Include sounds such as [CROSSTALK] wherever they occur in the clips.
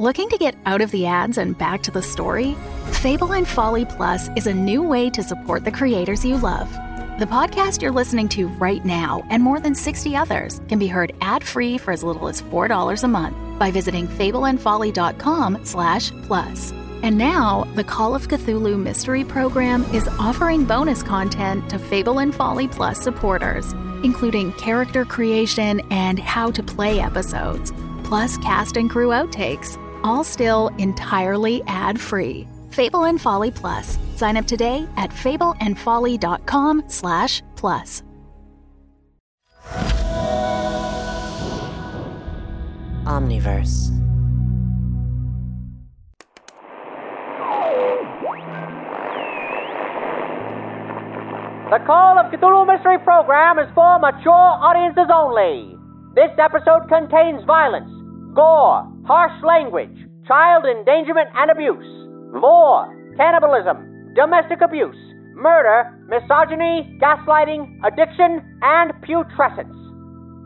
Looking to get out of the ads and back to the story? Fable and Folly Plus is a new way to support the creators you love. The podcast you're listening to right now and more than 60 others can be heard ad-free for as little as $4 a month by visiting fableandfolly.com slash plus. And now, the Call of Cthulhu Mystery Program is offering bonus content to Fable and Folly Plus supporters, including character creation and how to play episodes, plus cast and crew outtakes, all still entirely ad-free. Fable and Folly Plus. Sign up today at fableandfolly.com slash plus. Omniverse. The Call of Cthulhu Mystery Program is for mature audiences only. This episode contains violence, gore, harsh language, child endangerment and abuse, vore, cannibalism, domestic abuse, murder, misogyny, gaslighting, addiction, and putrescence.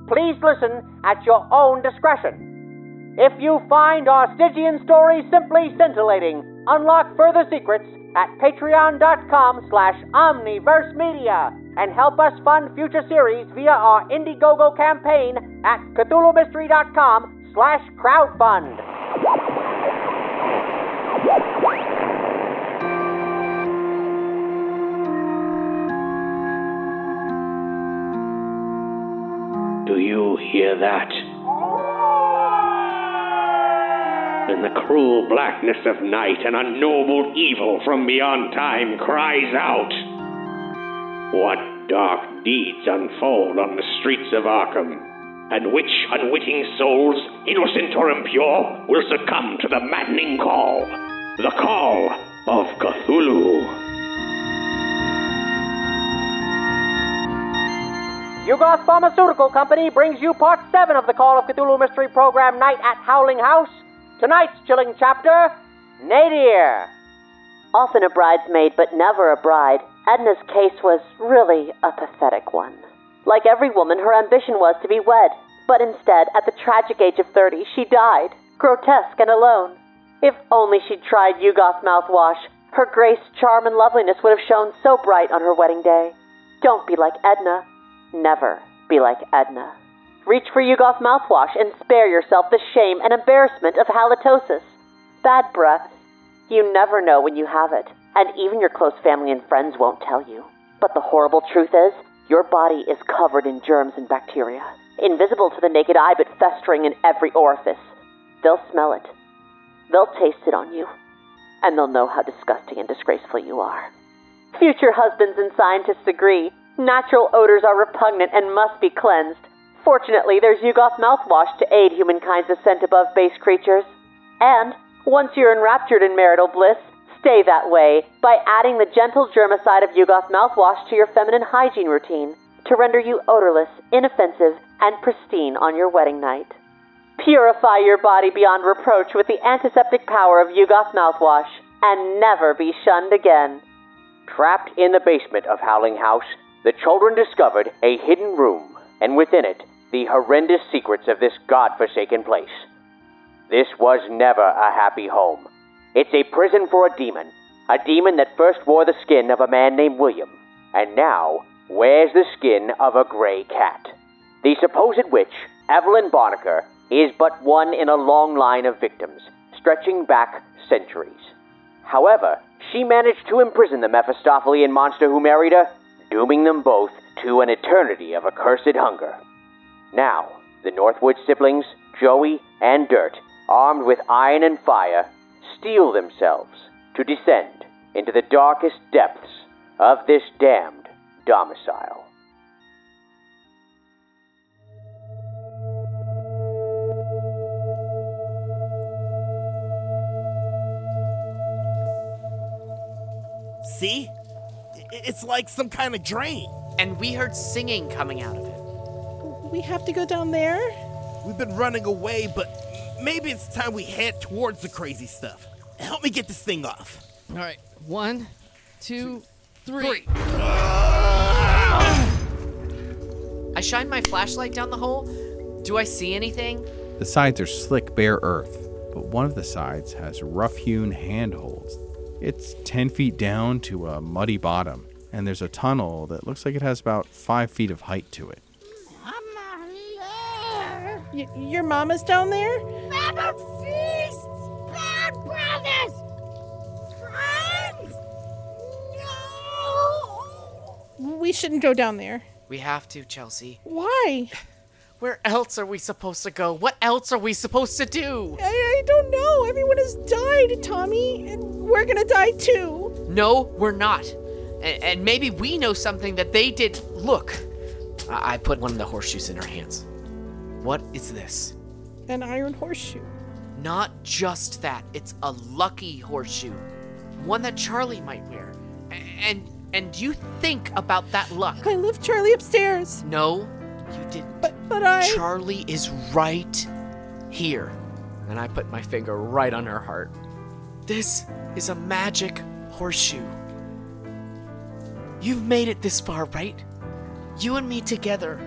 Please listen at your own discretion. If you find our Stygian story simply scintillating, unlock further secrets at patreon.com slash omniverse media and help us fund future series via our Indiegogo campaign at cthulhumystery.com slash crowdfund. Do you hear that? In the cruel blackness of night, an unknowable evil from beyond time cries out. What dark deeds unfold on the streets of Arkham, and which unwitting souls, innocent or impure, will succumb to the maddening call, the call of Cthulhu. Yugoth Pharmaceutical Company brings you part 7 of the Call of Cthulhu Mystery Program Night at Howling House. Tonight's chilling chapter Nadir. Often a bridesmaid, but never a bride, Edna's case was really a pathetic one. Like every woman, her ambition was to be wed, but instead, at the tragic age of 30, she died, grotesque and alone. If only she'd tried Yugoth mouthwash, her grace, charm, and loveliness would have shone so bright on her wedding day. Don't be like Edna. Never be like Edna. Reach for Yugoth mouthwash and spare yourself the shame and embarrassment of halitosis. Bad breath. You never know when you have it, and even your close family and friends won't tell you. But the horrible truth is, your body is covered in germs and bacteria, invisible to the naked eye but festering in every orifice. They'll smell it. They'll taste it on you. And they'll know how disgusting and disgraceful you are. Future husbands and scientists agree. Natural odors are repugnant and must be cleansed. Fortunately, there's Yugoth mouthwash to aid humankind's ascent above base creatures. And, once you're enraptured in marital bliss, stay that way by adding the gentle germicide of Yugoth mouthwash to your feminine hygiene routine to render you odorless, inoffensive, and pristine on your wedding night. Purify your body beyond reproach with the antiseptic power of Yugoth mouthwash and never be shunned again. Trapped in the basement of Howling House, the children discovered a hidden room, and within it, the horrendous secrets of this god-forsaken place. This was never a happy home. It's a prison for a demon, a demon that first wore the skin of a man named William, and now wears the skin of a gray cat. The supposed witch, Evelyn Barnaker, is but one in a long line of victims, stretching back centuries. However, she managed to imprison the Mephistophelian monster who married her, dooming them both to an eternity of accursed hunger. Now, the Northwood siblings, Joey and Dirt, armed with iron and fire, steel themselves to descend into the darkest depths of this damned domicile. See? It's like some kind of drain. And we heard singing coming out of it. We have to go down there? We've been running away, but maybe it's time we head towards the crazy stuff. Help me get this thing off. All right, one, two, three. I shine my flashlight down the hole. Do I see anything? The sides are slick, bare earth, but one of the sides has rough hewn handholds. It's 10 feet down to a muddy bottom, and there's a tunnel that looks like it has about 5 feet of height to it. Y- your mama's down there? We shouldn't go down there. We have to, Chelsea. Why? [LAUGHS] Where else are we supposed to go? What else are we supposed to do? I, I don't know. Everyone has died, Tommy, and we're gonna die too. No, we're not. And, and maybe we know something that they did. Look, I, I put one of the horseshoes in her hands. What is this? An iron horseshoe. Not just that. It's a lucky horseshoe, one that Charlie might wear. And and you think about that luck. I left Charlie upstairs, No, you didn't. but but I. Charlie is right here. And I put my finger right on her heart. This is a magic horseshoe. You've made it this far, right? You and me together.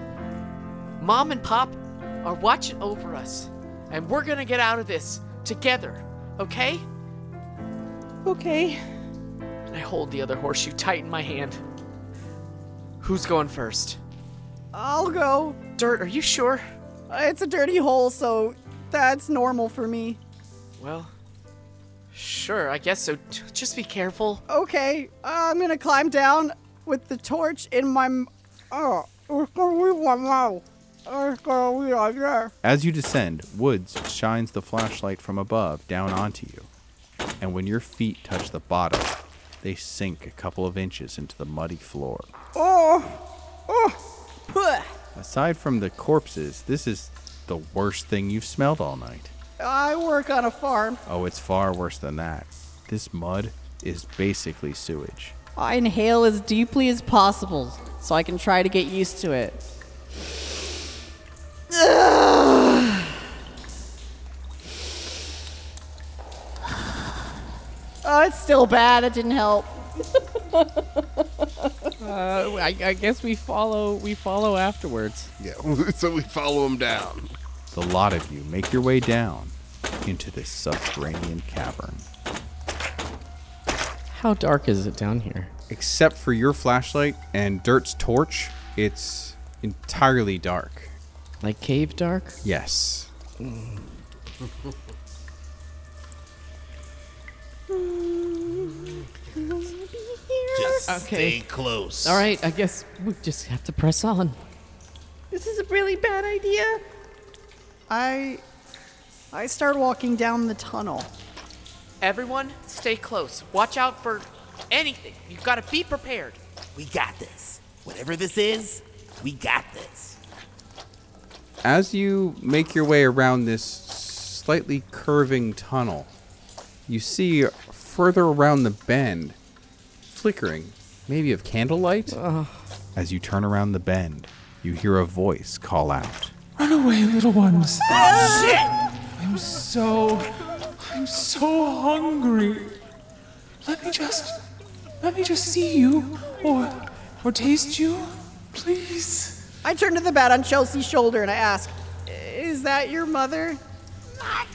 Mom and Pop are watching over us. And we're gonna get out of this together, okay? okay. And I hold the other horseshoe tight in my hand. Who's going first? I'll go. Dirt, are you sure? It's a dirty hole, so that's normal for me. Well, sure, I guess so. Just be careful. Okay, I'm gonna climb down with the torch in my. m- Oh, it's gonna be one now. It's gonna be like that. As you descend, Woods shines the flashlight from above down onto you. And when your feet touch the bottom, they sink a couple of inches into the muddy floor. Oh, oh, Puh. Aside from the corpses, this is the worst thing you've smelled all night. I work on a farm. Oh, it's far worse than that. This mud is basically sewage. I inhale as deeply as possible so I can try to get used to it. It's still bad. It didn't help. Uh, I, I guess we follow. We follow afterwards. Yeah, [LAUGHS] so we follow him down. The lot of you make your way down into this subterranean cavern. How dark is it down here? Except for your flashlight and Dirt's torch, it's entirely dark. Like cave dark? Yes. Just Okay. stay close. All right, I guess we just have to press on. This is a really bad idea. I, I start walking down the tunnel. Everyone, stay close. Watch out for anything. You've got to be prepared. We got this. Whatever this is, we got this. As you make your way around this slightly curving tunnel, you see further around the bend, flickering, maybe of candlelight. As you turn around the bend, you hear a voice call out. Run away, little ones. Oh, I'm so. I'm so hungry. Let me just. Let me just see you. Or. Or taste you. Please. I turn to the bat on Chelsea's shoulder and I ask, "Is that your mother?" Oh,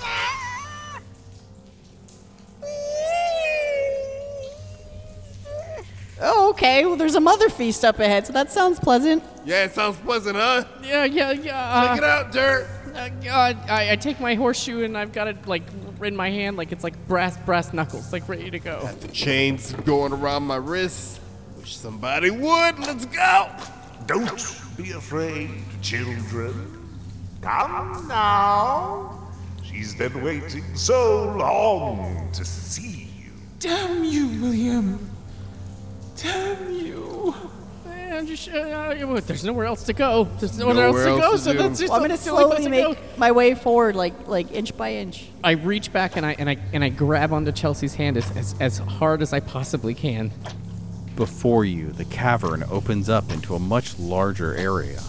okay. Well, there's a mother feast up ahead, so that sounds pleasant. Yeah, it sounds pleasant, huh? Yeah, yeah, yeah. Check it out, Dirt. Uh, uh, I, I take my horseshoe and I've got it like in my hand, like it's like brass brass knuckles, like ready to go. Got the chains going around my wrists. Wish somebody would. Let's go. Don't be afraid, children. Come now. She's been waiting so long to see you. Damn you, William. Damn you. And just, uh, uh, there's nowhere else to go. There's nowhere, Nowhere else to go. else to so that's just Well, I'm gonna that's the slowly to go. make my way forward, like like inch by inch. I reach back and I and I and I grab onto Chelsea's hand as, as, as hard as I possibly can. Before you, the cavern opens up into a much larger area.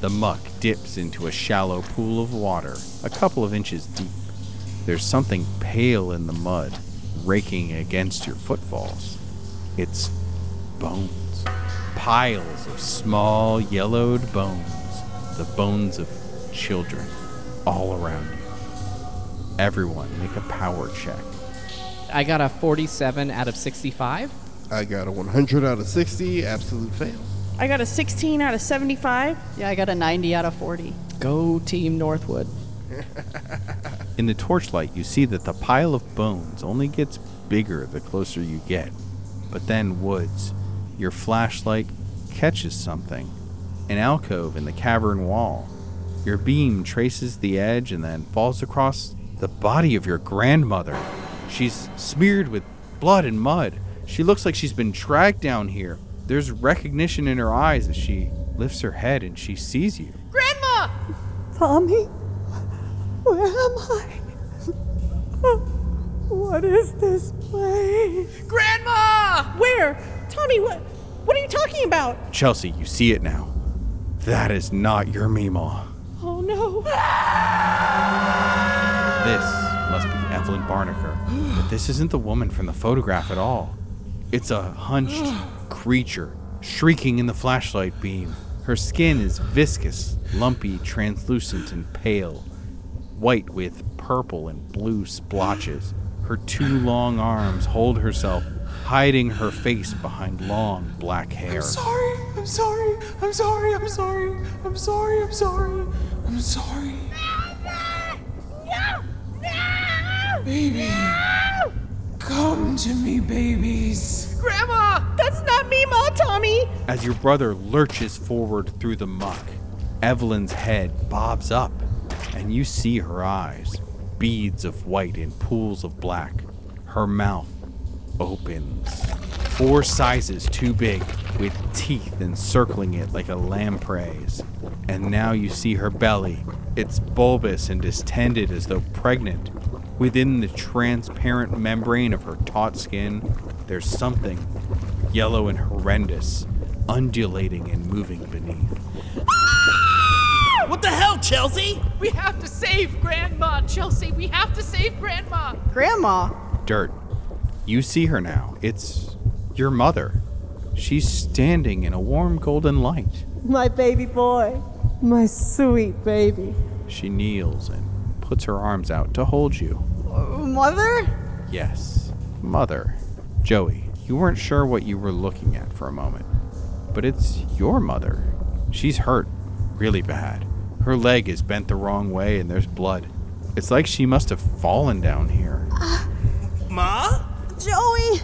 The muck dips into a shallow pool of water, a couple of inches deep. There's something pale in the mud, raking against your footfalls. It's bones. Piles of small, yellowed bones. The bones of children all around you. Everyone, make a power check. I got a 47 out of 65. I got a 100 out of 60, absolute fail. I got a 16 out of 75. Yeah, I got a 90 out of 40. Go Team Northwood. [LAUGHS] In the torchlight, you see that the pile of bones only gets bigger the closer you get. But then, Woods, your flashlight catches something an alcove in the cavern wall. Your beam traces the edge and then falls across the body of your grandmother. She's smeared with blood and mud. She looks like she's been dragged down here. There's recognition in her eyes as she lifts her head and she sees you. Grandma! Tommy? Where am I? What is this place? Grandma! Where? Tommy, what what are you talking about? Chelsea, you see it now. That is not your Meemaw. Oh no. This must be Evelyn Barnaker. But this isn't the woman from the photograph at all. It's a hunched creature shrieking in the flashlight beam. Her skin is viscous, lumpy, translucent, and pale, white with purple and blue splotches. Her two long arms hold herself, hiding her face behind long black hair. I'm sorry. I'm sorry. I'm sorry. I'm sorry. I'm sorry. I'm sorry. I'm sorry. Baby. Come to me, babies. Grandma! That's not Meemaw, Tommy! As your brother lurches forward through the muck, Evelyn's head bobs up, and you see her eyes, beads of white in pools of black. Her mouth opens, four sizes too big, with teeth encircling it like a lamprey's. And now you see her belly. It's bulbous and distended as though pregnant. Within the transparent membrane of her taut skin, there's something yellow and horrendous, undulating and moving beneath. Ah! What the hell, Chelsea? We have to save Grandma, Chelsea. We have to save Grandma. Grandma? Dirt. You see her now. It's your mother. She's standing in a warm golden light. My baby boy. My sweet baby. She kneels and puts her arms out to hold you. Uh, Mother? Yes, mother. Joey, you weren't sure what you were looking at for a moment, but it's your mother. She's hurt really bad. Her leg is bent the wrong way and there's blood. It's like she must have fallen down here. Ma? Joey?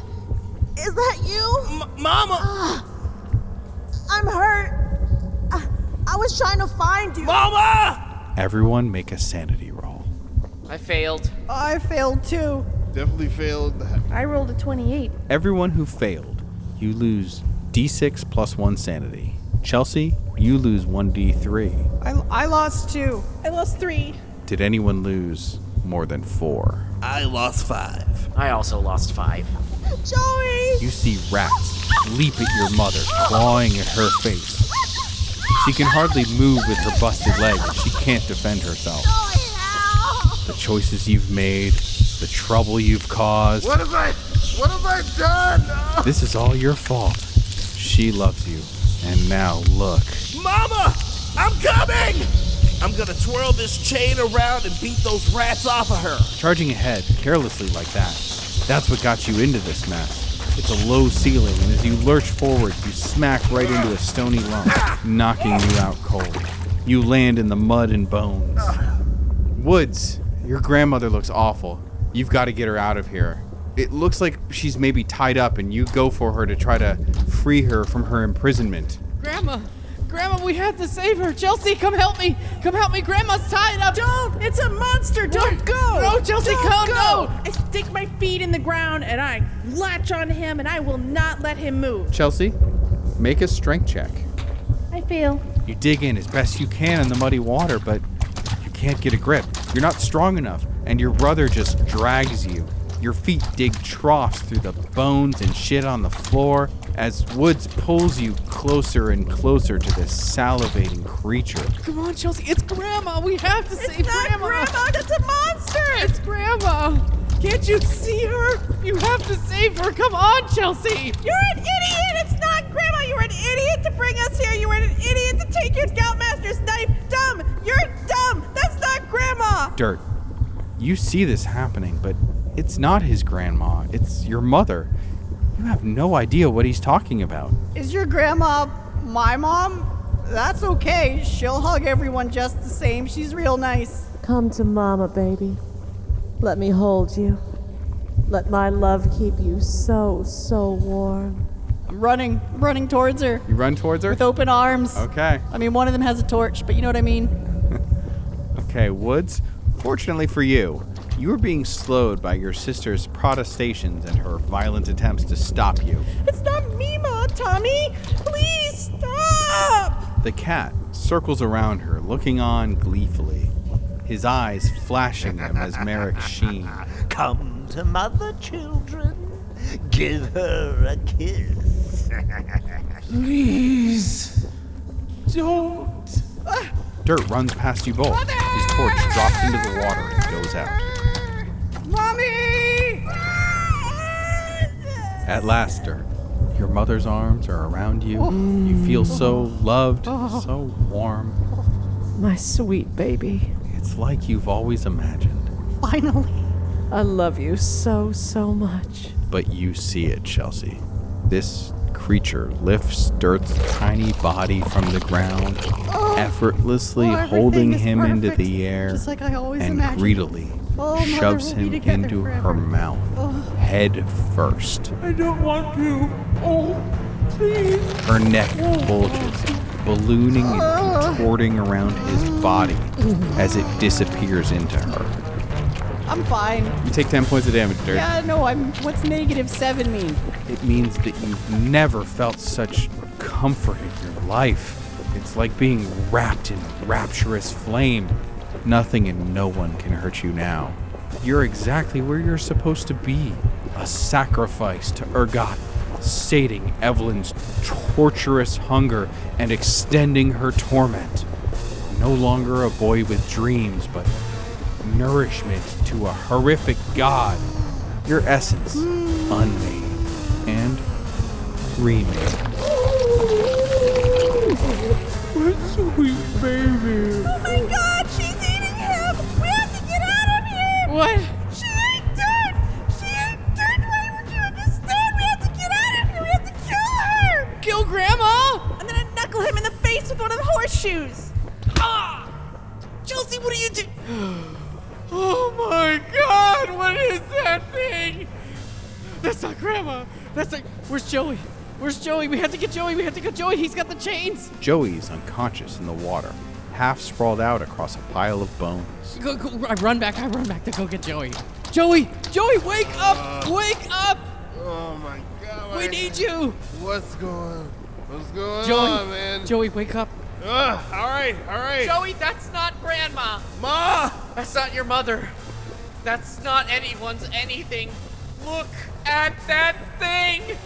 Is that you? M- Mama? Ah, I'm hurt. I, I was trying to find you. Mama! Everyone make a sanity roll. I failed. I failed too. Definitely failed. I rolled a 28. Everyone who failed, you lose d6 plus 1 sanity. Chelsea, you lose 1d3. I, I lost two. I lost three. Did anyone lose more than 4? I lost five. I also lost five. Joey! You see rats leap at your mother, clawing at her face. She can hardly move with her busted leg, she can't defend herself. Joey, the choices you've made, the trouble you've caused, What have I? What have I done? this is all your fault. She loves you, and now look. Mama! I'm coming! I'm gonna twirl this chain around and beat those rats off of her. Charging ahead, carelessly like that. That's what got you into this mess. It's a low ceiling, and as you lurch forward, you smack right into a stony lump, knocking you out cold. You land in the mud and bones. Woods, your grandmother looks awful. You've got to get her out of here. It looks like she's maybe tied up, and you go for her to try to free her from her imprisonment. Grandma, Grandma, we have to save her. Chelsea, come help me. Come help me. Grandma's tied up. Don't! It's a monster! Don't go! No, Chelsea, Don't come, go! no! I stick my feet in the ground and I latch on him and I will not let him move. Chelsea, make a strength check. I fail. You dig in as best you can in the muddy water, but you can't get a grip. You're not strong enough, and your brother just drags you. Your feet dig troughs through the bones and shit on the floor as Woods pulls you closer and closer to this salivating creature. Come on, Chelsea. It's Grandma. We have to save not Grandma. Grandma, that's a monster. It's Grandma. Can't you see her? You have to save her. Come on, Chelsea. You're an idiot! It's not Grandma! You were an idiot to bring us here! You were an idiot to take your Scoutmaster's knife! Dumb! You're dumb! That's not Grandma! Dirt, you see this happening, but it's not his grandma, it's your mother. You have no idea what he's talking about. Is your grandma my mom? That's okay. She'll hug everyone just the same. She's real nice. Come to Mama, baby. Let me hold you. Let my love keep you so, so warm. I'm running, running towards her You run towards her? with open arms. Okay. I mean, one of them has a torch, but you know what I mean? [LAUGHS] Okay, Woods, fortunately for you, you were being slowed by your sister's protestations and her violent attempts to stop you. It's not Meemaw, Tommy! Please stop! The cat circles around her, looking on gleefully, his eyes flashing a mesmeric sheen. Come to mother, children. Give her a kiss. Please. Don't. Dirt runs past you both. His torch drops into the water and goes out. Mommy! At last, Dirt, your mother's arms are around you. You feel so loved, so warm. My sweet baby. It's like you've always imagined. Finally. I love you so, so much. But you see it, Chelsea. This creature lifts Dirt's tiny body from the ground, oh, effortlessly Oh, holding is him into the air, just like I always and imagined. greedily Oh, shoves him into her mouth, Oh. head first. I don't want to. Oh, please. Her neck oh. bulges, ballooning and ah. contorting around his body as it disappears into her. I'm fine. You take 10 points of damage, Dirt. Yeah, no, I'm. What's negative seven mean? It means that you've never felt such comfort in your life. It's like being wrapped in rapturous flame. Nothing and no one can hurt you now. You're exactly where you're supposed to be a sacrifice to Urgot, sating Evelyn's torturous hunger and extending her torment. No longer a boy with dreams, but nourishment to a horrific god. Your essence, unmade and remade. My sweet baby. Oh my god, What? She ain't dirt! She ain't dirt! Why would you understand? We have to get out of here! We have to kill her! Kill Grandma? I'm gonna knuckle him in the face with one of the horseshoes! Ah! Chelsea, what are you doing? [GASPS] Oh my god, what is that thing? That's not Grandma. That's like, where's Joey? Where's Joey? We have to get Joey. We have to get Joey. He's got the chains. Joey's unconscious in the water, half sprawled out across a pile of bones. Go, go, I run back. I run back to go get Joey. Joey, Joey, wake up! Uh, wake up! Oh my god. We my- need you. What's going What's going Joey, on, man? Joey, wake up. Ugh, all right, all right. Joey, that's not Grandma. Ma! That's not your mother. That's not anyone's anything. Look at that thing.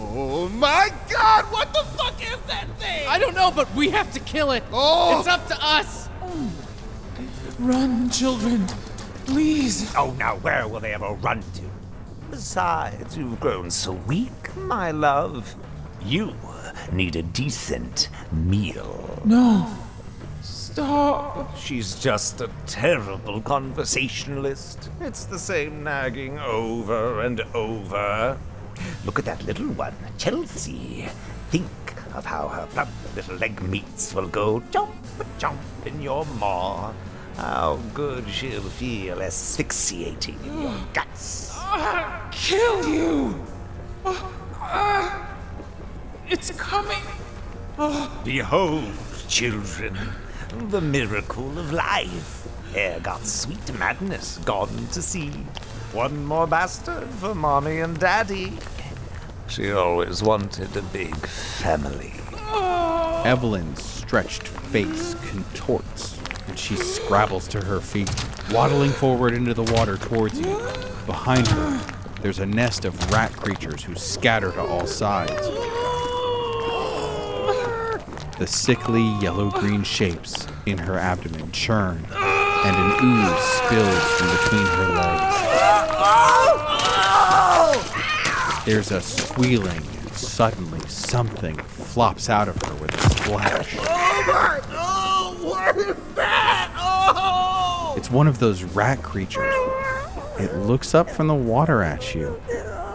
Oh my god, what the fuck is that thing? I don't know, but we have to kill it. Oh. It's up to us. Run, children. Please. Oh, now where will they ever run to? Besides, you've grown so weak, my love. You need a decent meal. No. Stop. She's just a terrible conversationalist. It's the same nagging over and over. Look at that little one, Chelsea. Think of how her plump little leg meats will go jump, jump in your maw. How good she'll feel asphyxiating in your guts. Kill you. Oh, ah. it's coming. Behold, children, the miracle of life. Ere got sweet madness gone to seed. One more bastard for mommy and daddy. She always wanted a big family. Evelyn's stretched face contorts, and she scrabbles to her feet, waddling forward into the water towards you. Behind her, there's a nest of rat creatures who scatter to all sides. The sickly yellow green shapes in her abdomen churn, and an ooze spills from between her legs. There's a squealing, and suddenly something flops out of her with a splash. Oh my! Oh, what is that? Oh! It's one of those rat creatures. It looks up from the water at you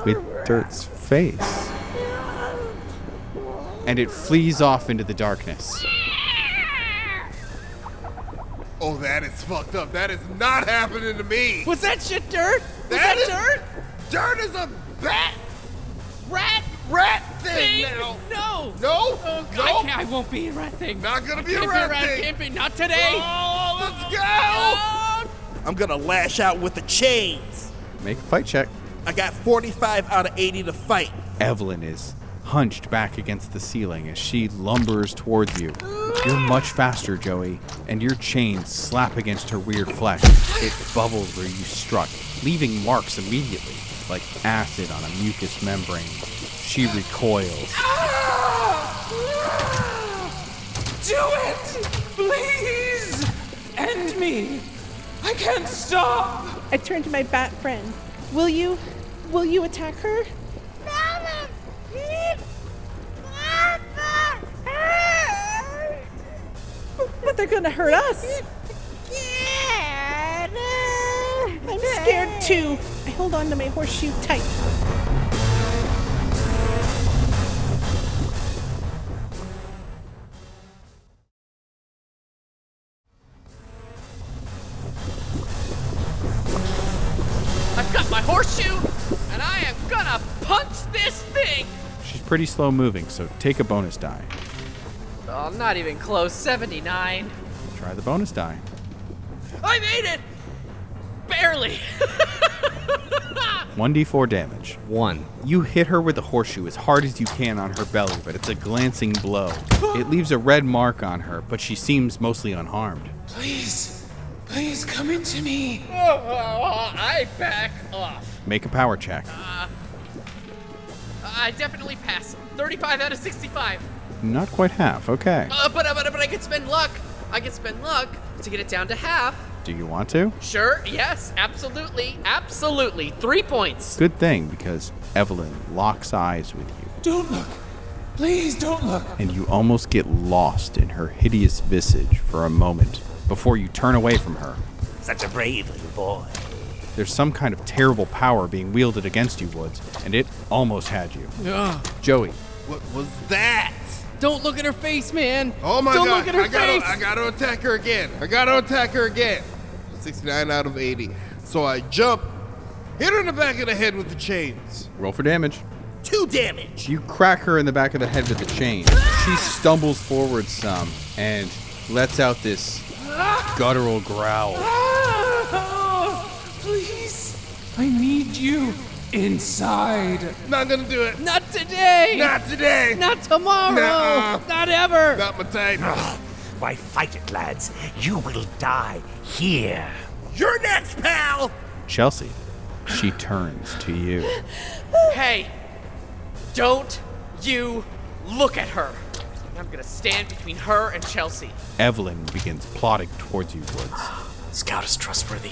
with Dirt's face. And it flees off into the darkness. Oh, that is fucked up. That is not happening to me. Was that shit dirt? Was That that, is- dirt? Dirt is a bat now. No. No. Oh, no. I, can't, I won't be a rat thing. Not gonna I be a can't rat be a rat thing. Can't be. Not today. Oh, let's go. I'm gonna lash out with the chains. Make a fight check. I got 45 out of 80 to fight. Evelyn is hunched back against the ceiling as she lumbers towards you. You're much faster, Joey, and your chains slap against her weird flesh. It bubbles where you struck, leaving marks immediately, like acid on a mucous membrane. She recoils. Do it! Please! End me! I can't stop! I turn to my bat friend. Will you, will you attack her? Mama! But they're gonna hurt us. I'm scared too. I hold on to my horseshoe tight. Pretty slow moving, so take a bonus die. Oh, I'm not even close. 79. Try the bonus die. I made it! Barely. [LAUGHS] 1d4 damage. One. You hit her with the horseshoe as hard as you can on her belly, but it's a glancing blow. [GASPS] It leaves a red mark on her, but she seems mostly unharmed. Please, please come into me. Oh, [LAUGHS] I back off. Make a power check. Ah, I definitely pass. 35 out of 65. Not quite half, okay. Uh, but, but, but I can spend luck. I can spend luck to get it down to half. Do you want to? Sure, yes, absolutely, absolutely. Three points. Good thing, because Evelyn locks eyes with you, Don't look. Please don't look. and you almost get lost in her hideous visage for a moment before you turn away from her. Such a brave little boy. There's some kind of terrible power being wielded against you, Woods, and it almost had you. Ugh. Joey, What was that? Don't look at her face, man. Oh my Don't god! look at her I gotta, face. I gotta attack her again. I gotta attack her again. 69 out of 80. So I jump, hit her in the back of the head with the chains. roll for damage. Two damage. You crack her in the back of the head with the chain. She stumbles forward some and lets out this guttural growl. Please, I need you inside. Not gonna do it. Not today. Not today. Not tomorrow. Nuh-uh. Not ever. Not my type. Why fight it, lads? You will die here. You're next, pal. Chelsea, she turns to you. Hey, don't you look at her. I'm gonna stand between her and Chelsea. Evelyn begins plodding towards you, Woods. Scout is trustworthy,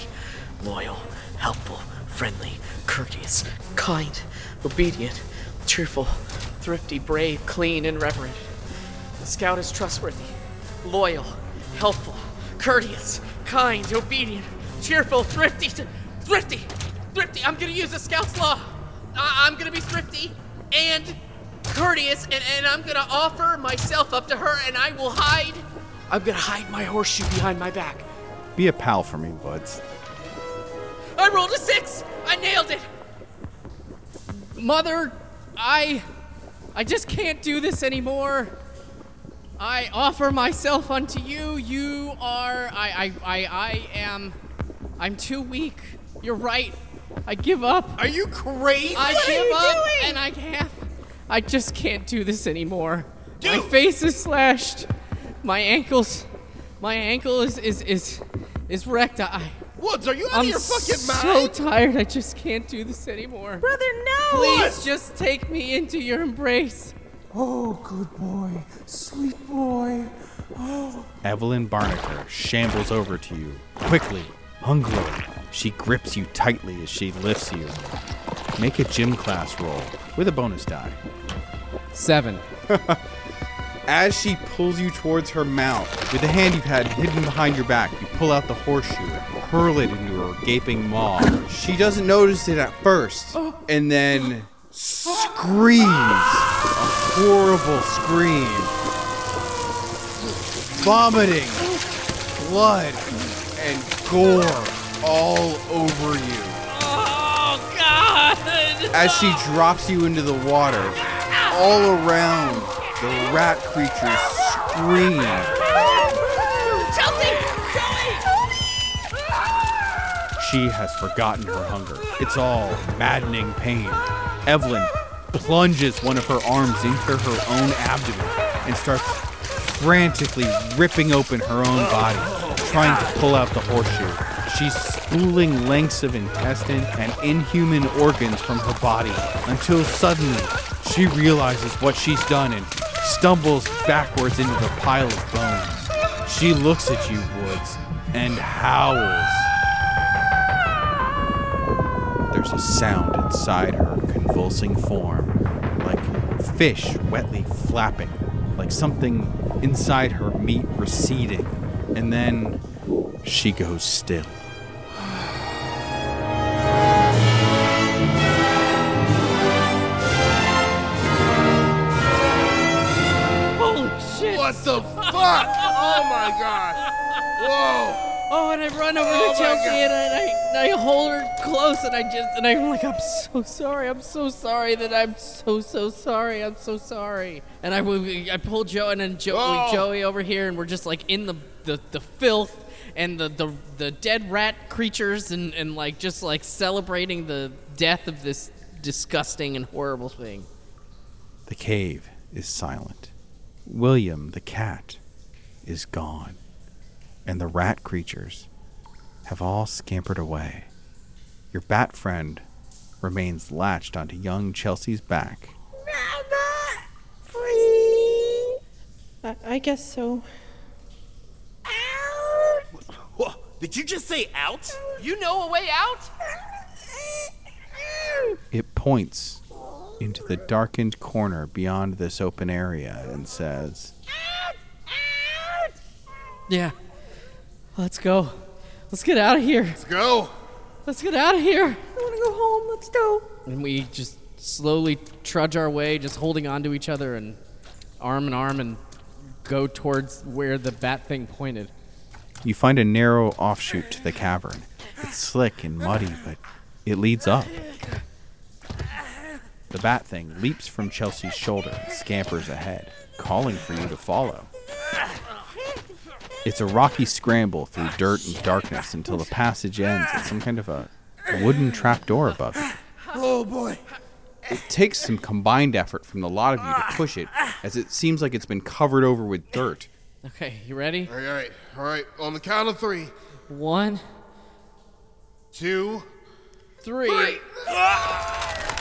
loyal, helpful, friendly, courteous, Kind, obedient, cheerful, thrifty, brave, clean, and reverent. The scout is trustworthy, loyal, helpful, courteous, kind, obedient, cheerful, thrifty, thrifty, thrifty. I'm gonna use the scout's law. I- I'm gonna be thrifty and courteous, and, and I'm gonna offer myself up to her, and I will hide. I'm gonna hide my horseshoe behind my back. Be a pal for me, buds. I rolled a six. I nailed it. Mother, I I just can't do this anymore. I offer myself unto you. You are I I I, I am I'm too weak. You're right. I give up. Are you crazy? I What are give you up doing? and I can't I just can't do this anymore. My face is slashed. My ankles My ankle is is is is wrecked. I. Woods, are you out I'm of your fucking so tired. I just can't do this anymore. Brother, no! Please just take me into your embrace. Oh, good boy. Sweet boy. Oh. Evelyn Barnaker shambles over to you quickly, hungrily. She grips you tightly as she lifts you. Make a gym class roll with a bonus die. Seven. [LAUGHS] As she pulls you towards her mouth, with the handy pad hidden behind your back, you pull out the horseshoe and hurl it into her gaping maw. She doesn't notice it at first, and then screams a horrible scream, vomiting blood and gore all over you. Oh God! As she drops you into the water, all around, the rat creatures scream. Chelsea! She has forgotten her hunger. It's all maddening pain. Evelyn plunges one of her arms into her own abdomen and starts frantically ripping open her own body, trying to pull out the horseshoe. She's spooling lengths of intestine and inhuman organs from her body until suddenly she realizes what she's done and stumbles backwards into the pile of bones. She looks at you, Woods, and howls. There's a sound inside her convulsing form, like fish wetly flapping, like something inside her meat receding, and then she goes still. Fuck? Oh my god. Whoa. Oh, and I run over Oh to Chelsea God. and I, and I, hold her close and I just and I'm like I'm so sorry. I'm so sorry that I'm so so sorry. I'm so sorry. And I we- I pull Joe and then Joe. Joey over here and we're just like in the the, the filth and the, the the dead rat creatures and and like just like celebrating the death of this disgusting and horrible thing. The cave is silent. William, the cat, is gone. And the rat creatures have all scampered away. Your bat friend remains latched onto young Chelsea's back. I, I guess so. Whoa, did you just say out? You know a way out? It points into the darkened corner beyond this open area and says, Yeah. Let's go. Let's get out of here. Let's go. Let's get out of here. I want to go home. Let's go. And we just slowly trudge our way, just holding on to each other and arm in arm and go towards where the bat thing pointed. You find a narrow offshoot to the cavern. It's slick and muddy, but it leads up. The bat thing leaps from Chelsea's shoulder and scampers ahead, calling for you to follow. It's a rocky scramble through dirt and darkness until the passage ends at some kind of a wooden trapdoor above it. Oh boy. It takes some combined effort from the lot of you to push it, as it seems like it's been covered over with dirt. Okay, you ready? All right, all right. On the count of three. One, two, three. Oh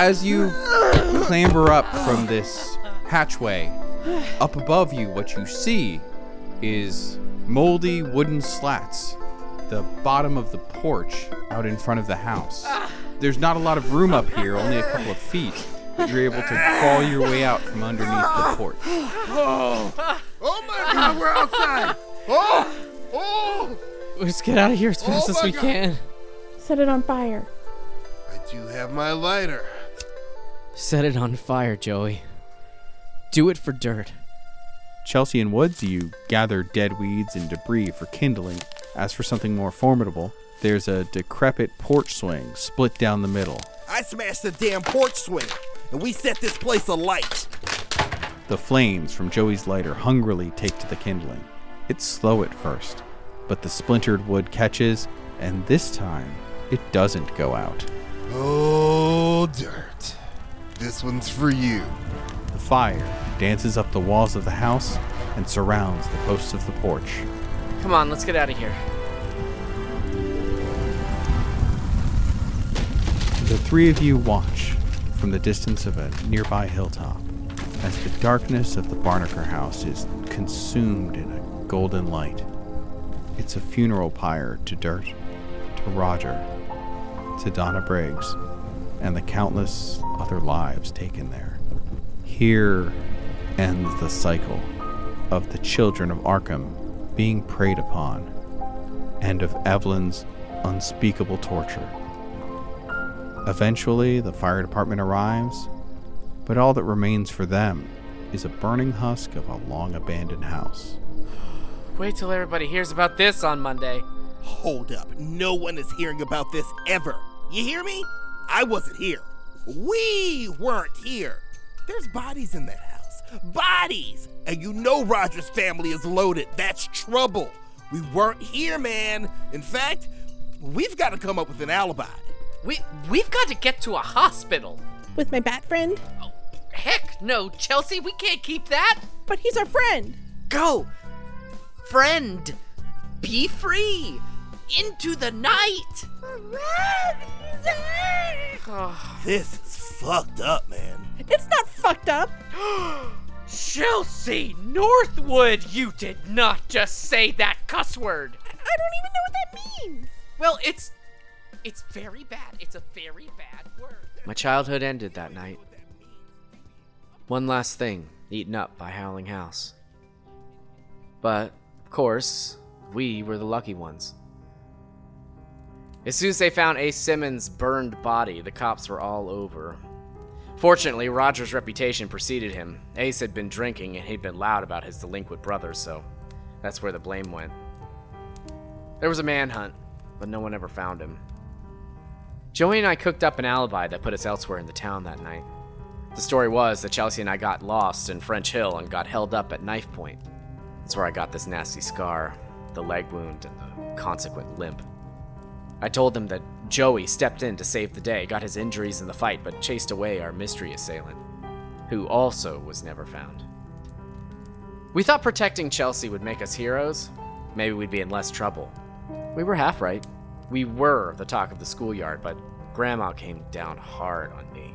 As you clamber up from this hatchway, up above you, what you see is moldy wooden slats, the bottom of the porch out in front of the house. There's not a lot of room up here, only a couple of feet, but you're able to crawl your way out from underneath the porch. Oh. Oh my god, we're outside. Oh. Oh. Let's get out of here as fast Oh as we God. can. Set it on fire. I do have my lighter. Set it on fire, Joey. Do it for dirt. Chelsea and Woods, you gather dead weeds and debris for kindling. As for something more formidable, there's a decrepit porch swing split down the middle. I smashed the damn porch swing, and we set this place alight. The flames from Joey's lighter hungrily take to the kindling. It's slow at first, but the splintered wood catches, and this time it doesn't go out. Oh, dirt. This one's for you. The fire dances up the walls of the house and surrounds the posts of the porch. Come on, let's get out of here. The three of you watch from the distance of a nearby hilltop as the darkness of the Barnaker house is consumed in a golden light. It's a funeral pyre to Dirt, to Roger, to Donna Briggs, and the countless other lives taken there. Here ends the cycle of the children of Arkham being preyed upon, and of Evelyn's unspeakable torture. Eventually, the fire department arrives, but all that remains for them is a burning husk of a long abandoned house. Wait till everybody hears about this on Monday. Hold up. No one is hearing about this ever. You hear me? I wasn't here. We weren't here. There's bodies in that house. Bodies! And you know Roger's family is loaded. That's trouble. We weren't here, man. In fact, we've got to come up with an alibi. We we've got to get to a hospital. With my bat friend? Oh, Heck no, Chelsea, we can't keep that. But he's our friend. Go. Friend. Be free. Into the night. This is fucked up, man. It's not fucked up. [GASPS] Chelsea Northwood, you did not just say that cuss word. I don't even know what that means. Well, it's it's very bad. It's a very bad word. My childhood ended that night. One last thing eaten up by Howling House. But, of course, we were the lucky ones. As soon as they found Ace Simmons' burned body, the cops were all over. Fortunately, Roger's reputation preceded him. Ace had been drinking and he'd been loud about his delinquent brother, so that's where the blame went. There was a manhunt, but no one ever found him. Joey and I cooked up an alibi that put us elsewhere in the town that night. The story was that Chelsea and I got lost in French Hill and got held up at knife point. That's where I got this nasty scar, the leg wound, and the consequent limp. I told them that Joey stepped in to save the day, got his injuries in the fight, but chased away our mystery assailant, who also was never found. We thought protecting Chelsea would make us heroes. Maybe we'd be in less trouble. We were half right. We were the talk of the schoolyard, but Grandma came down hard on me.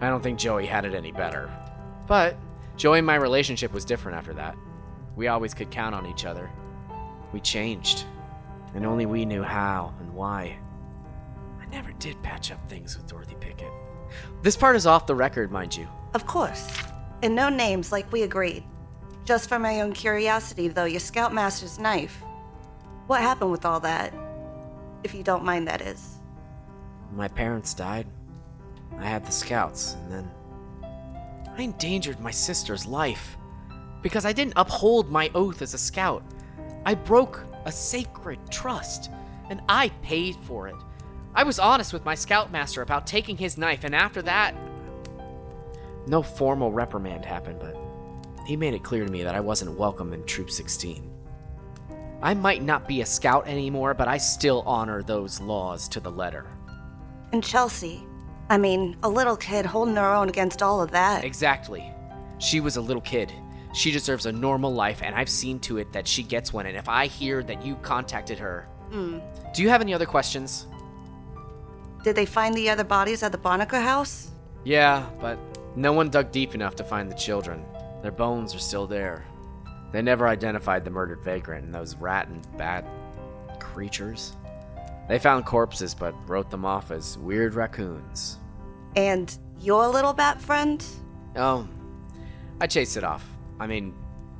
I don't think Joey had it any better. But Joey and my relationship was different after that. We always could count on each other. We changed, and only we knew how and why. I never did patch up things with Dorothy Pickett. This part is off the record, mind you. Of course. And no names like we agreed. Just for my own curiosity, though, your Scoutmaster's knife. What happened with all that? If you don't mind, that is. My parents died. I had the scouts, and then. I endangered my sister's life. Because I didn't uphold my oath as a scout. I broke a sacred trust, and I paid for it. I was honest with my scoutmaster about taking his knife, and after that. No formal reprimand happened, but he made it clear to me that I wasn't welcome in Troop 16. I might not be a scout anymore, but I still honor those laws to the letter. And Chelsea. I mean, a little kid holding her own against all of that. Exactly. She was a little kid. She deserves a normal life, and I've seen to it that she gets one. And if I hear that you contacted her. Hmm. Do you have any other questions? Did they find the other bodies at the Barnaker house? Yeah, but no one dug deep enough to find the children. Their bones are still there. They never identified the murdered vagrant and those rat and bat creatures. They found corpses but wrote them off as weird raccoons. And your little bat friend? Oh, I chased it off. I mean,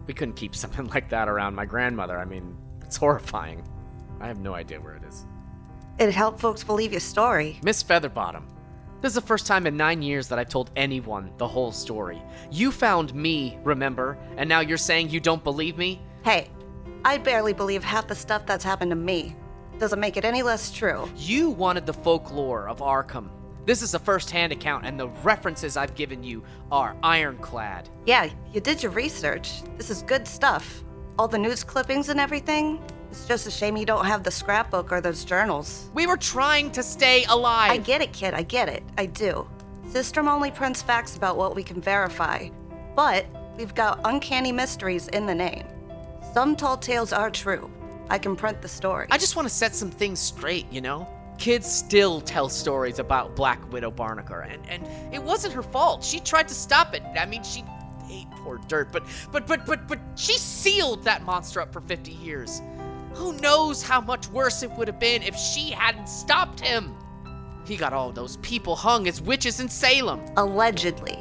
we couldn't keep [LAUGHS] something like that around my grandmother. I mean, it's horrifying. I have no idea where it is. It helped folks believe your story. Miss Featherbottom, this is the first time in nine years that I've told anyone the whole story. You found me, remember? And now you're saying you don't believe me? Hey, I barely believe half the stuff that's happened to me. Doesn't make it any less true. You wanted the folklore of Arkham. This is a first hand account, and the references I've given you are ironclad. Yeah, you did your research. This is good stuff. All the news clippings and everything. It's just a shame you don't have the scrapbook or those journals. We were trying to stay alive. I get it, kid. I get it. I do. Sistrum only prints facts about what we can verify, but we've got uncanny mysteries in the name. Some tall tales are true. I can print the story. I just want to set some things straight, you know? Kids still tell stories about Black Widow Barnaker, and, and it wasn't her fault. She tried to stop it. I mean, she ate poor dirt, but but but but but she sealed that monster up for 50 years. Who knows how much worse it would have been if she hadn't stopped him? He got all those people hung as witches in Salem. Allegedly.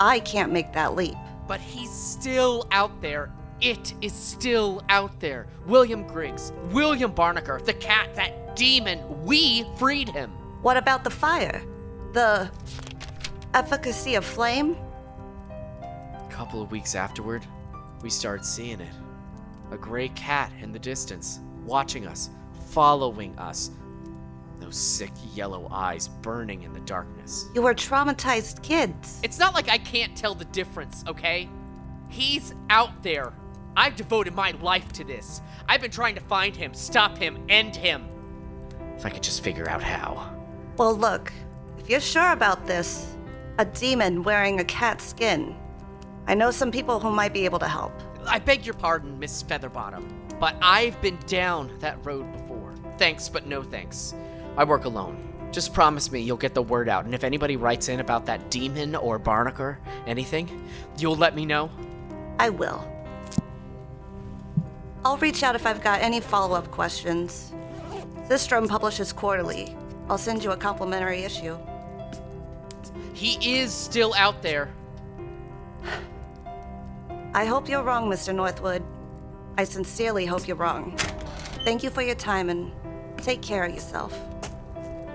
I can't make that leap. But he's still out there. It is still out there. William Griggs, William Barnaker, the cat, that demon. We freed him. What about the fire? The efficacy of flame? A couple of weeks afterward, we started seeing it. A gray cat in the distance, watching us, following us. Those sick yellow eyes burning in the darkness. You were traumatized kids. It's not like I can't tell the difference, okay? He's out there. I've devoted my life to this. I've been trying to find him, stop him, end him. If I could just figure out how. Well, look, if you're sure about this, a demon wearing a cat skin, I know some people who might be able to help. I beg your pardon, Miss Featherbottom, but I've been down that road before. Thanks, but no thanks. I work alone. Just promise me you'll get the word out, and if anybody writes in about that demon or Barnaker, anything, you'll let me know? I will. I'll reach out if I've got any follow up questions. Sistrum publishes quarterly. I'll send you a complimentary issue. He is still out there. [SIGHS] I hope you're wrong, Mr. Northwood. I sincerely hope you're wrong. Thank you for your time and take care of yourself.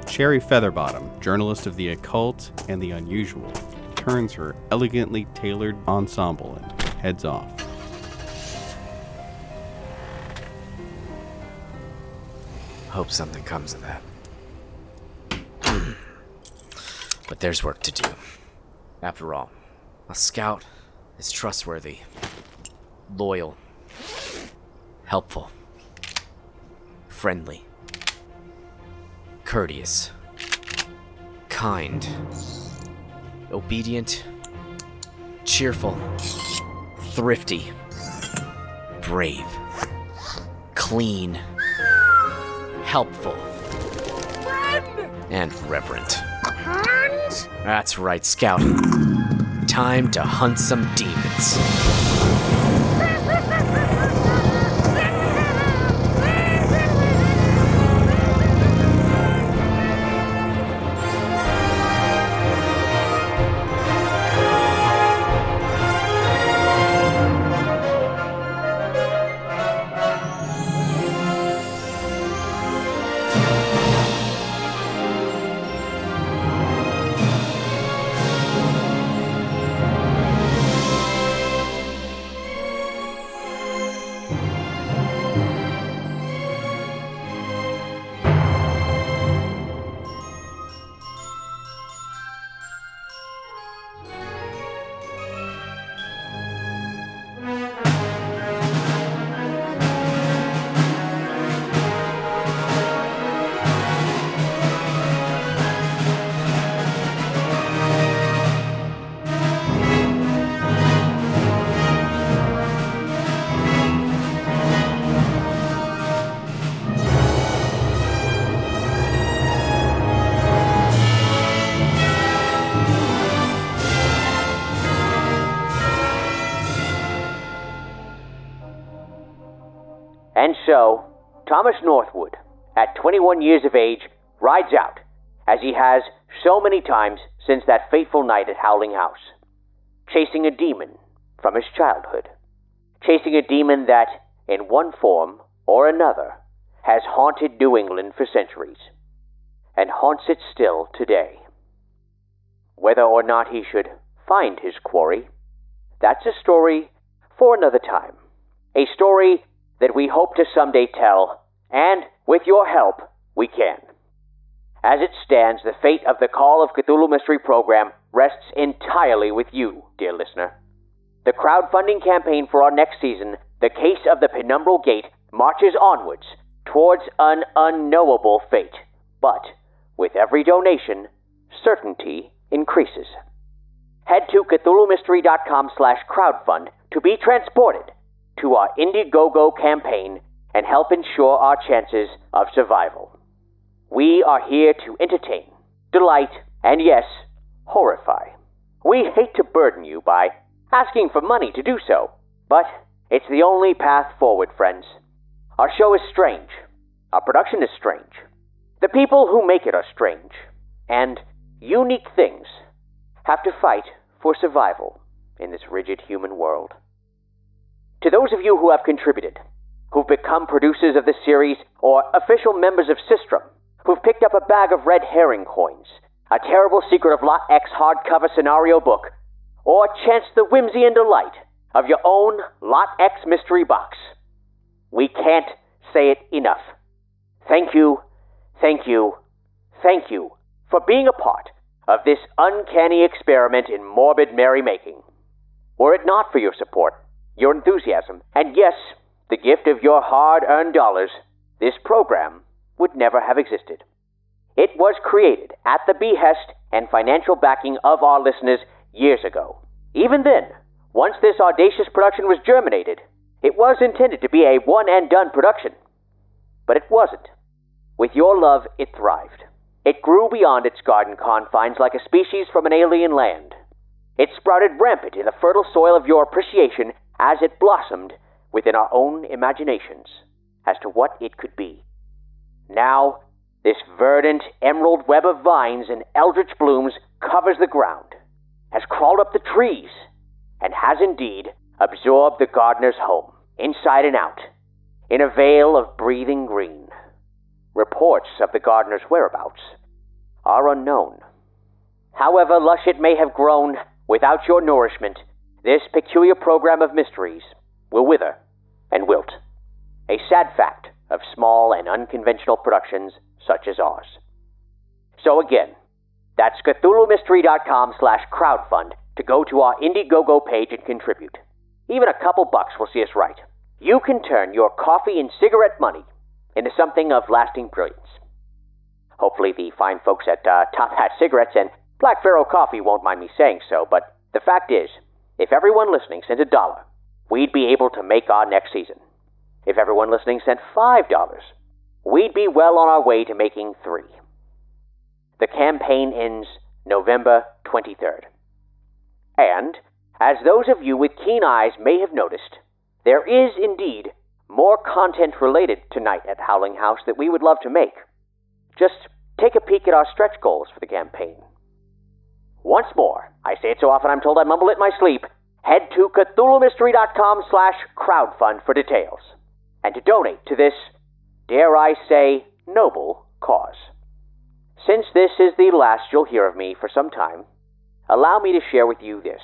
Cherry Featherbottom, journalist of the occult and the unusual, turns her elegantly tailored ensemble and heads off. Hope something comes of that. [CLEARS THROAT] but there's work to do. After all, a scout is trustworthy, loyal, helpful, friendly, courteous, kind, obedient, cheerful, thrifty, brave, clean, helpful, and reverent. That's right, Scout. Time to hunt some demons. So, Thomas Northwood, at 21 years of age, rides out, as he has so many times since that fateful night at Howling House, chasing a demon from his childhood. Chasing a demon that, in one form or another, has haunted New England for centuries, and haunts it still today. Whether or not he should find his quarry, that's a story for another time. A story that we hope to someday tell, and with your help, we can. As it stands, the fate of the Call of Cthulhu Mystery Program rests entirely with you, dear listener. The crowdfunding campaign for our next season, The Case of the Penumbral Gate, marches onwards towards an unknowable fate. But with every donation, certainty increases. Head to CthulhuMystery.com slash crowdfund to be transported to our Indiegogo campaign and help ensure our chances of survival. We are here to entertain, delight, and yes, horrify. We hate to burden you by asking for money to do so, but it's the only path forward, friends. Our show is strange. Our production is strange. The people who make it are strange. And unique things have to fight for survival in this rigid human world. To those of you who have contributed, who've become producers of this series, or official members of Sistrum, who've picked up a bag of red herring coins, a terrible secret of Lot X hardcover scenario book, or chanced the whimsy and delight of your own Lot X mystery box. We can't say it enough. Thank you, thank you, thank you for being a part of this uncanny experiment in morbid merrymaking. Were it not for your support, your enthusiasm, and yes, the gift of your hard earned dollars, this program would never have existed. It was created at the behest and financial backing of our listeners years ago. Even then, once this audacious production was germinated, it was intended to be a one and done production. But it wasn't. With your love, it thrived. It grew beyond its garden confines like a species from an alien land. It sprouted rampant in the fertile soil of your appreciation as it blossomed within our own imaginations as to what it could be. Now, this verdant emerald web of vines and eldritch blooms covers the ground, has crawled up the trees, and has indeed absorbed the gardener's home, inside and out, in a veil of breathing green. Reports of the gardener's whereabouts are unknown. However lush it may have grown, without your nourishment, this peculiar program of mysteries will wither and wilt. A sad fact of small and unconventional productions such as ours. So again, that's CthulhuMystery.com slash crowdfund to go to our Indiegogo page and contribute. Even a couple bucks will see us right. You can turn your coffee and cigarette money into something of lasting brilliance. Hopefully, the fine folks at uh, Top Hat Cigarettes and Black Pharaoh Coffee won't mind me saying so, but the fact is, if everyone listening sent a dollar, we'd be able to make our next season. If everyone listening sent $5, we'd be well on our way to making three. The campaign ends November 23rd. And, as those of you with keen eyes may have noticed, there is indeed more content related to Night at Howling House that we would love to make. Just take a peek at our stretch goals for the campaign. Once more, I say it so often I'm told I mumble it in my sleep, head to CthulhuMystery.com slash crowdfund for details. And to donate to this, dare I say, noble cause. Since this is the last you'll hear of me for some time, allow me to share with you this.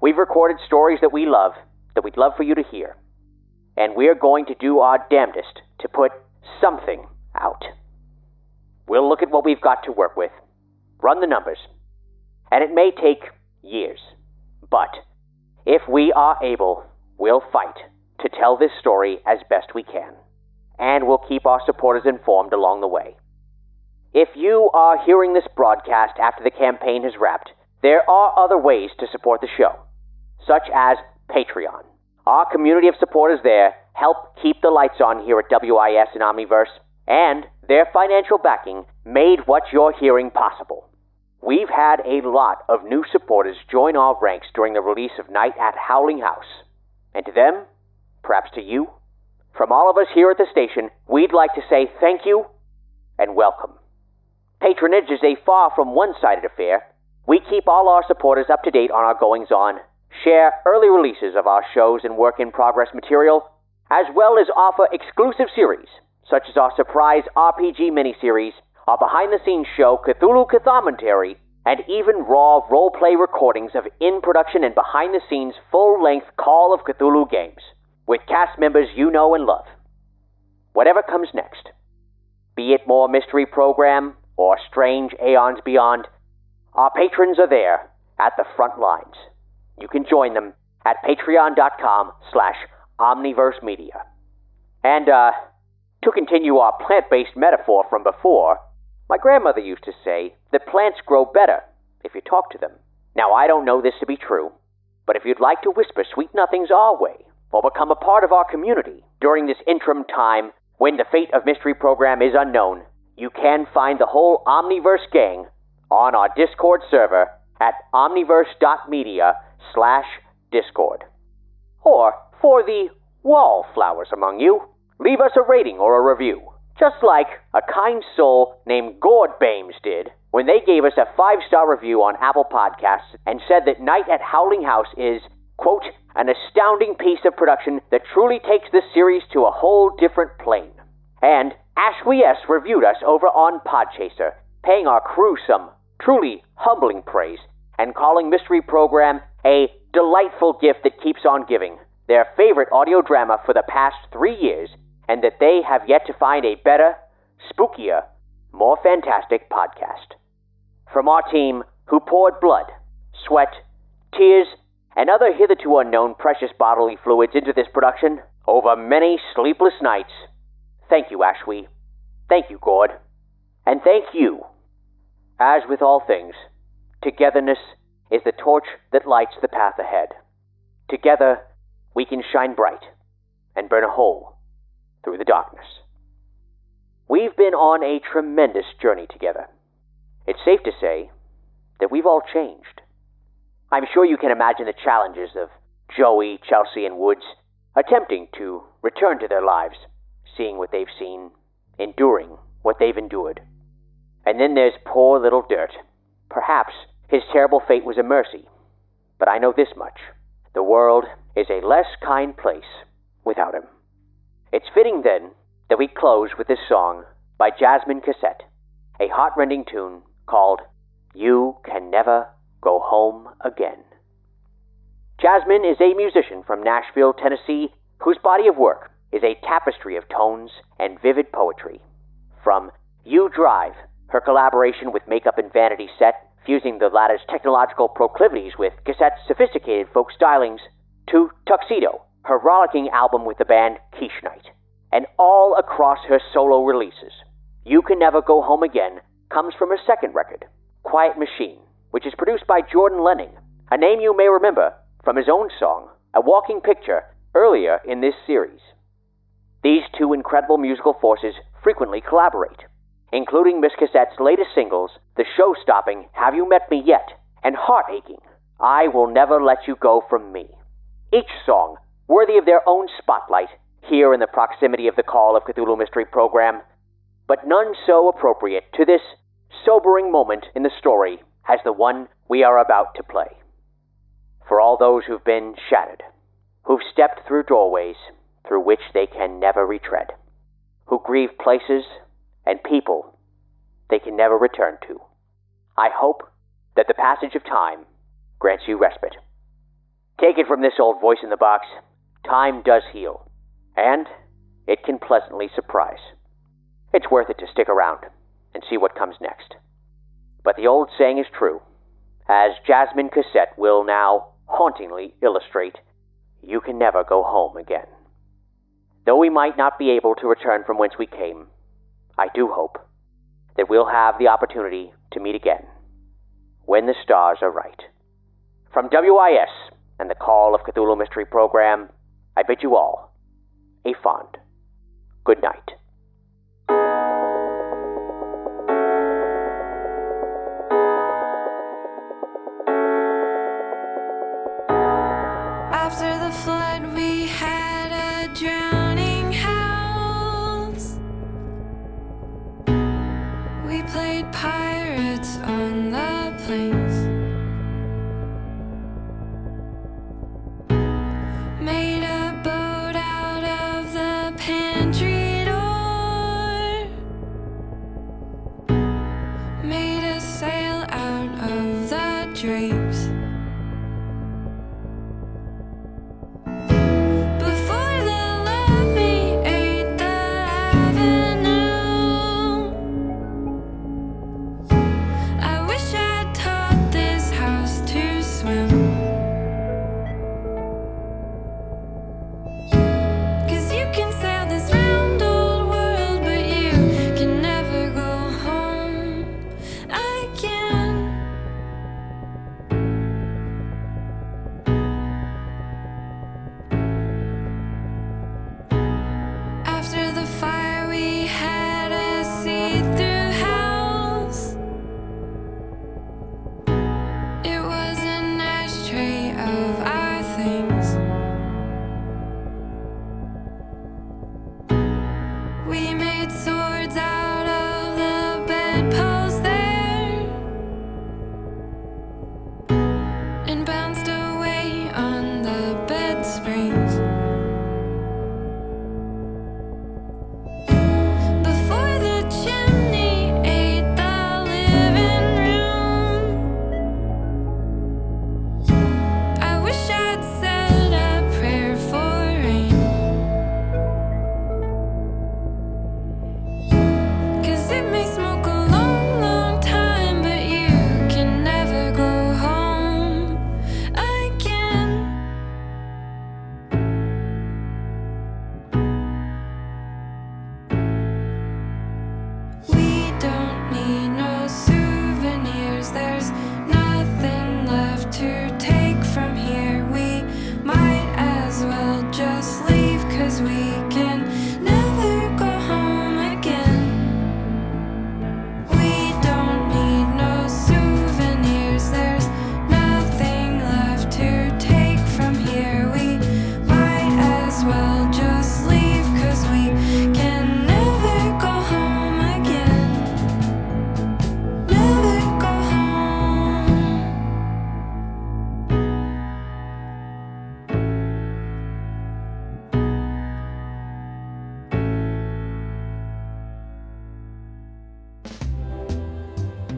We've recorded stories that we love, that we'd love for you to hear. And we're going to do our damnedest to put something out. We'll look at what we've got to work with, run the numbers, and it may take years. But if we are able, we'll fight to tell this story as best we can, and we'll keep our supporters informed along the way. If you are hearing this broadcast after the campaign has wrapped, there are other ways to support the show, such as Patreon. Our community of supporters there help keep the lights on here at WIS and Omniverse, and their financial backing made what you're hearing possible. We've had a lot of new supporters join our ranks during the release of Night at Howling House. And to them, perhaps to you, from all of us here at the station, we'd like to say thank you and welcome. Patronage is a far from one sided affair. We keep all our supporters up to date on our goings on, share early releases of our shows and work in progress material, as well as offer exclusive series, such as our surprise RPG miniseries our behind the scenes show, Cthulhu Cathomentary, and even raw role-play recordings of in-production and behind-the-scenes full-length Call of Cthulhu games, with cast members you know and love. Whatever comes next, be it more mystery program or strange aeons beyond, our patrons are there at the front lines. You can join them at patreon.com slash omniverse media. And, uh, to continue our plant-based metaphor from before, my grandmother used to say that plants grow better if you talk to them. Now, I don't know this to be true, but if you'd like to whisper sweet nothings our way, or become a part of our community during this interim time when the fate of Mystery Program is unknown, you can find the whole Omniverse gang on our Discord server at omniverse.media slash discord. Or, for the wallflowers among you, leave us a rating or a review, just like a kind soul named Gord Bames did when they gave us a five star review on Apple Podcasts and said that Night at Howling House is, quote, an astounding piece of production that truly takes this series to a whole different plane. And Ashley S. reviewed us over on Podchaser, paying our crew some truly humbling praise and calling Mystery Program a delightful gift that keeps on giving, their favorite audio drama for the past three years, and that they have yet to find a better, spookier, more fantastic podcast. From our team, who poured blood, sweat, tears, and other hitherto unknown precious bodily fluids into this production over many sleepless nights, thank you, Ashwee. Thank you, Gord. And thank you. As with all things, togetherness is the torch that lights the path ahead. Together, we can shine bright and burn a hole through the darkness. We've been on a tremendous journey together. It's safe to say that we've all changed. I'm sure you can imagine the challenges of Joey, Chelsea, and Woods attempting to return to their lives, seeing what they've seen, enduring what they've endured. And then there's poor little Dirt. Perhaps his terrible fate was a mercy, but I know this much the world is a less kind place without him. It's fitting, then, that we close with this song by Jasmine Cassette, a heartrending tune called You Can Never Go Home Again. Jasmine is a musician from Nashville, Tennessee, whose body of work is a tapestry of tones and vivid poetry. From You Drive, her collaboration with Makeup and Vanity Set, fusing the latter's technological proclivities with Cassette's sophisticated folk stylings, to Tuxedo, her rollicking album with the band Quiche Night, and all across her solo releases. You Can Never Go Home Again comes from her second record, Quiet Machine, which is produced by Jordan Lenning, a name you may remember from his own song, A Walking Picture, earlier in this series. These two incredible musical forces frequently collaborate, including Miss Cassette's latest singles, the show stopping Have You Met Me Yet? and heart aching I Will Never Let You Go From Me. Each song worthy of their own spotlight here in the proximity of the Call of Cthulhu Mystery Program, but none so appropriate to this sobering moment in the story as the one we are about to play. For all those who've been shattered, who've stepped through doorways through which they can never retread, who grieve places and people they can never return to, I hope that the passage of time grants you respite. Take it from this old voice in the box time does heal, and it can pleasantly surprise. It's worth it to stick around and see what comes next. But the old saying is true, as Jasmine Cassette will now hauntingly illustrate you can never go home again. Though we might not be able to return from whence we came, I do hope that we'll have the opportunity to meet again when the stars are right. From WIS and the Call of Cthulhu Mystery Program, I bid you all a fond good night. After the flood, we had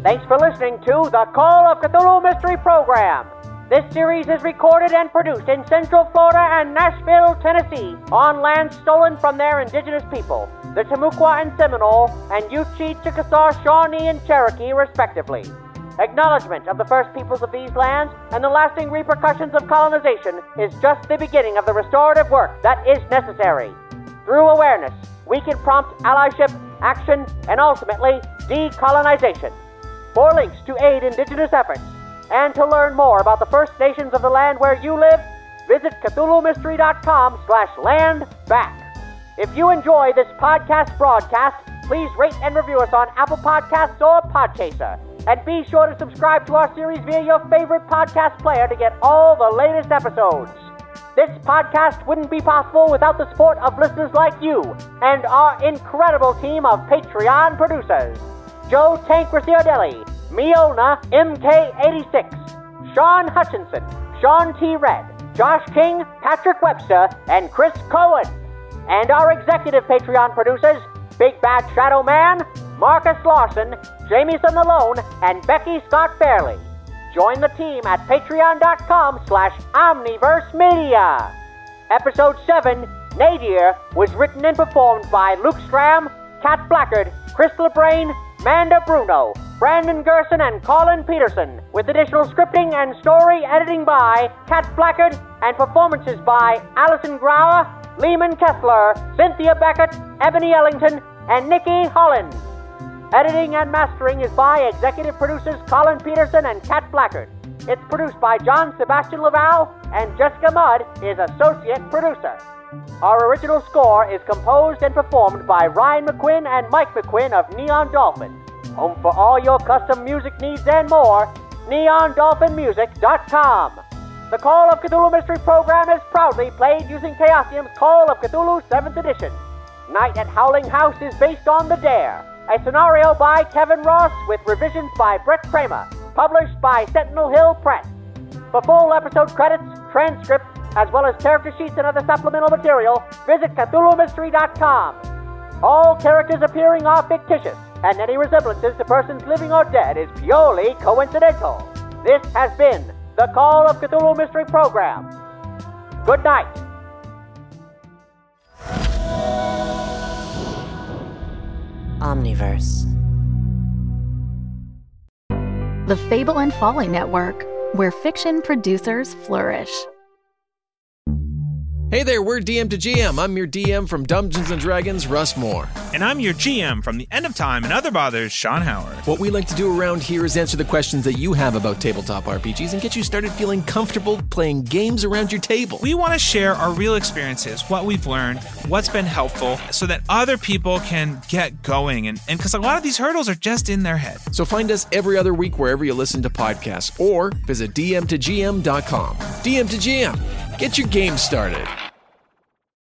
Thanks for listening to the Call of Cthulhu Mystery Program. This series is recorded and produced in Central Florida and Nashville, Tennessee, on land stolen from their indigenous people, the Timucua and Seminole, and Yuchi, Chickasaw, Shawnee, and Cherokee, respectively. Acknowledgement of the first peoples of these lands and the lasting repercussions of colonization is just the beginning of the restorative work that is necessary. Through awareness, we can prompt allyship, action, and ultimately decolonization. For links to aid indigenous efforts and to learn more about the First Nations of the land where you live, visit CthulhuMystery.com slash land back. If you enjoy this podcast broadcast, please rate and review us on Apple Podcasts or Podchaser. And be sure to subscribe to our series via your favorite podcast player to get all the latest episodes. This podcast wouldn't be possible without the support of listeners like you and our incredible team of Patreon producers. Joe Tank Ricciardelli, Miona MK86, Sean Hutchinson, Sean T. Red, Josh King, Patrick Webster, and Chris Cohen. And our executive Patreon producers, Big Bad Shadow Man, Marcus Larson, Jamieson Malone, and Becky Scott Fairley. Join the team at patreon.com slash omniverse media. Episode 7, Nadir, was written and performed by Luke Stram, Cat Blackard, Chris LeBrane, Manda Bruno, Brandon Gerson, and Colin Peterson, with additional scripting and story editing by Cat Blackard and performances by Alyson Grauer, Leeman Kessler, Cynthia Beckert, Ebonie Ellington, and Nicky Holland. Editing and mastering is by executive producers Colin Peterson and Cat Blackard. It's produced by John Sebastian Laval, and Jessica Mudd is associate producer. Our original score is composed and performed by Ryan McQuinn and Mike McQuinn of Neon Dolphin. Home for all your custom music needs and more, neondolphinmusic.com. The Call of Cthulhu Mystery Program is proudly played using Chaosium's Call of Cthulhu 7th Edition. Night at Howling House is based on The Dare, a scenario by Kevin Ross with revisions by Bret Kramer, published by Sentinel Hill Press. For full episode credits, transcript, as well as character sheets and other supplemental material, visit CthulhuMystery.com. All characters appearing are fictitious, and any resemblances to persons living or dead is purely coincidental. This has been the Call of Cthulhu Mystery Program. Good night. Omniverse. The Fable and Folly Network, where fiction producers flourish. Hey there, we're DM to GM. I'm your DM from Dungeons and Dragons, Russ Moore. And I'm your GM from The End of Time and Other Bothers, Sean Howard. What we like to do around here is answer the questions that you have about tabletop RPGs and get you started feeling comfortable playing games around your table. We want to share our real experiences, what we've learned, what's been helpful, so that other people can get going. And because a lot of these hurdles are just in their head. So find us every other week wherever you listen to podcasts or visit dm2gm.com. DM to GM. Get your game started.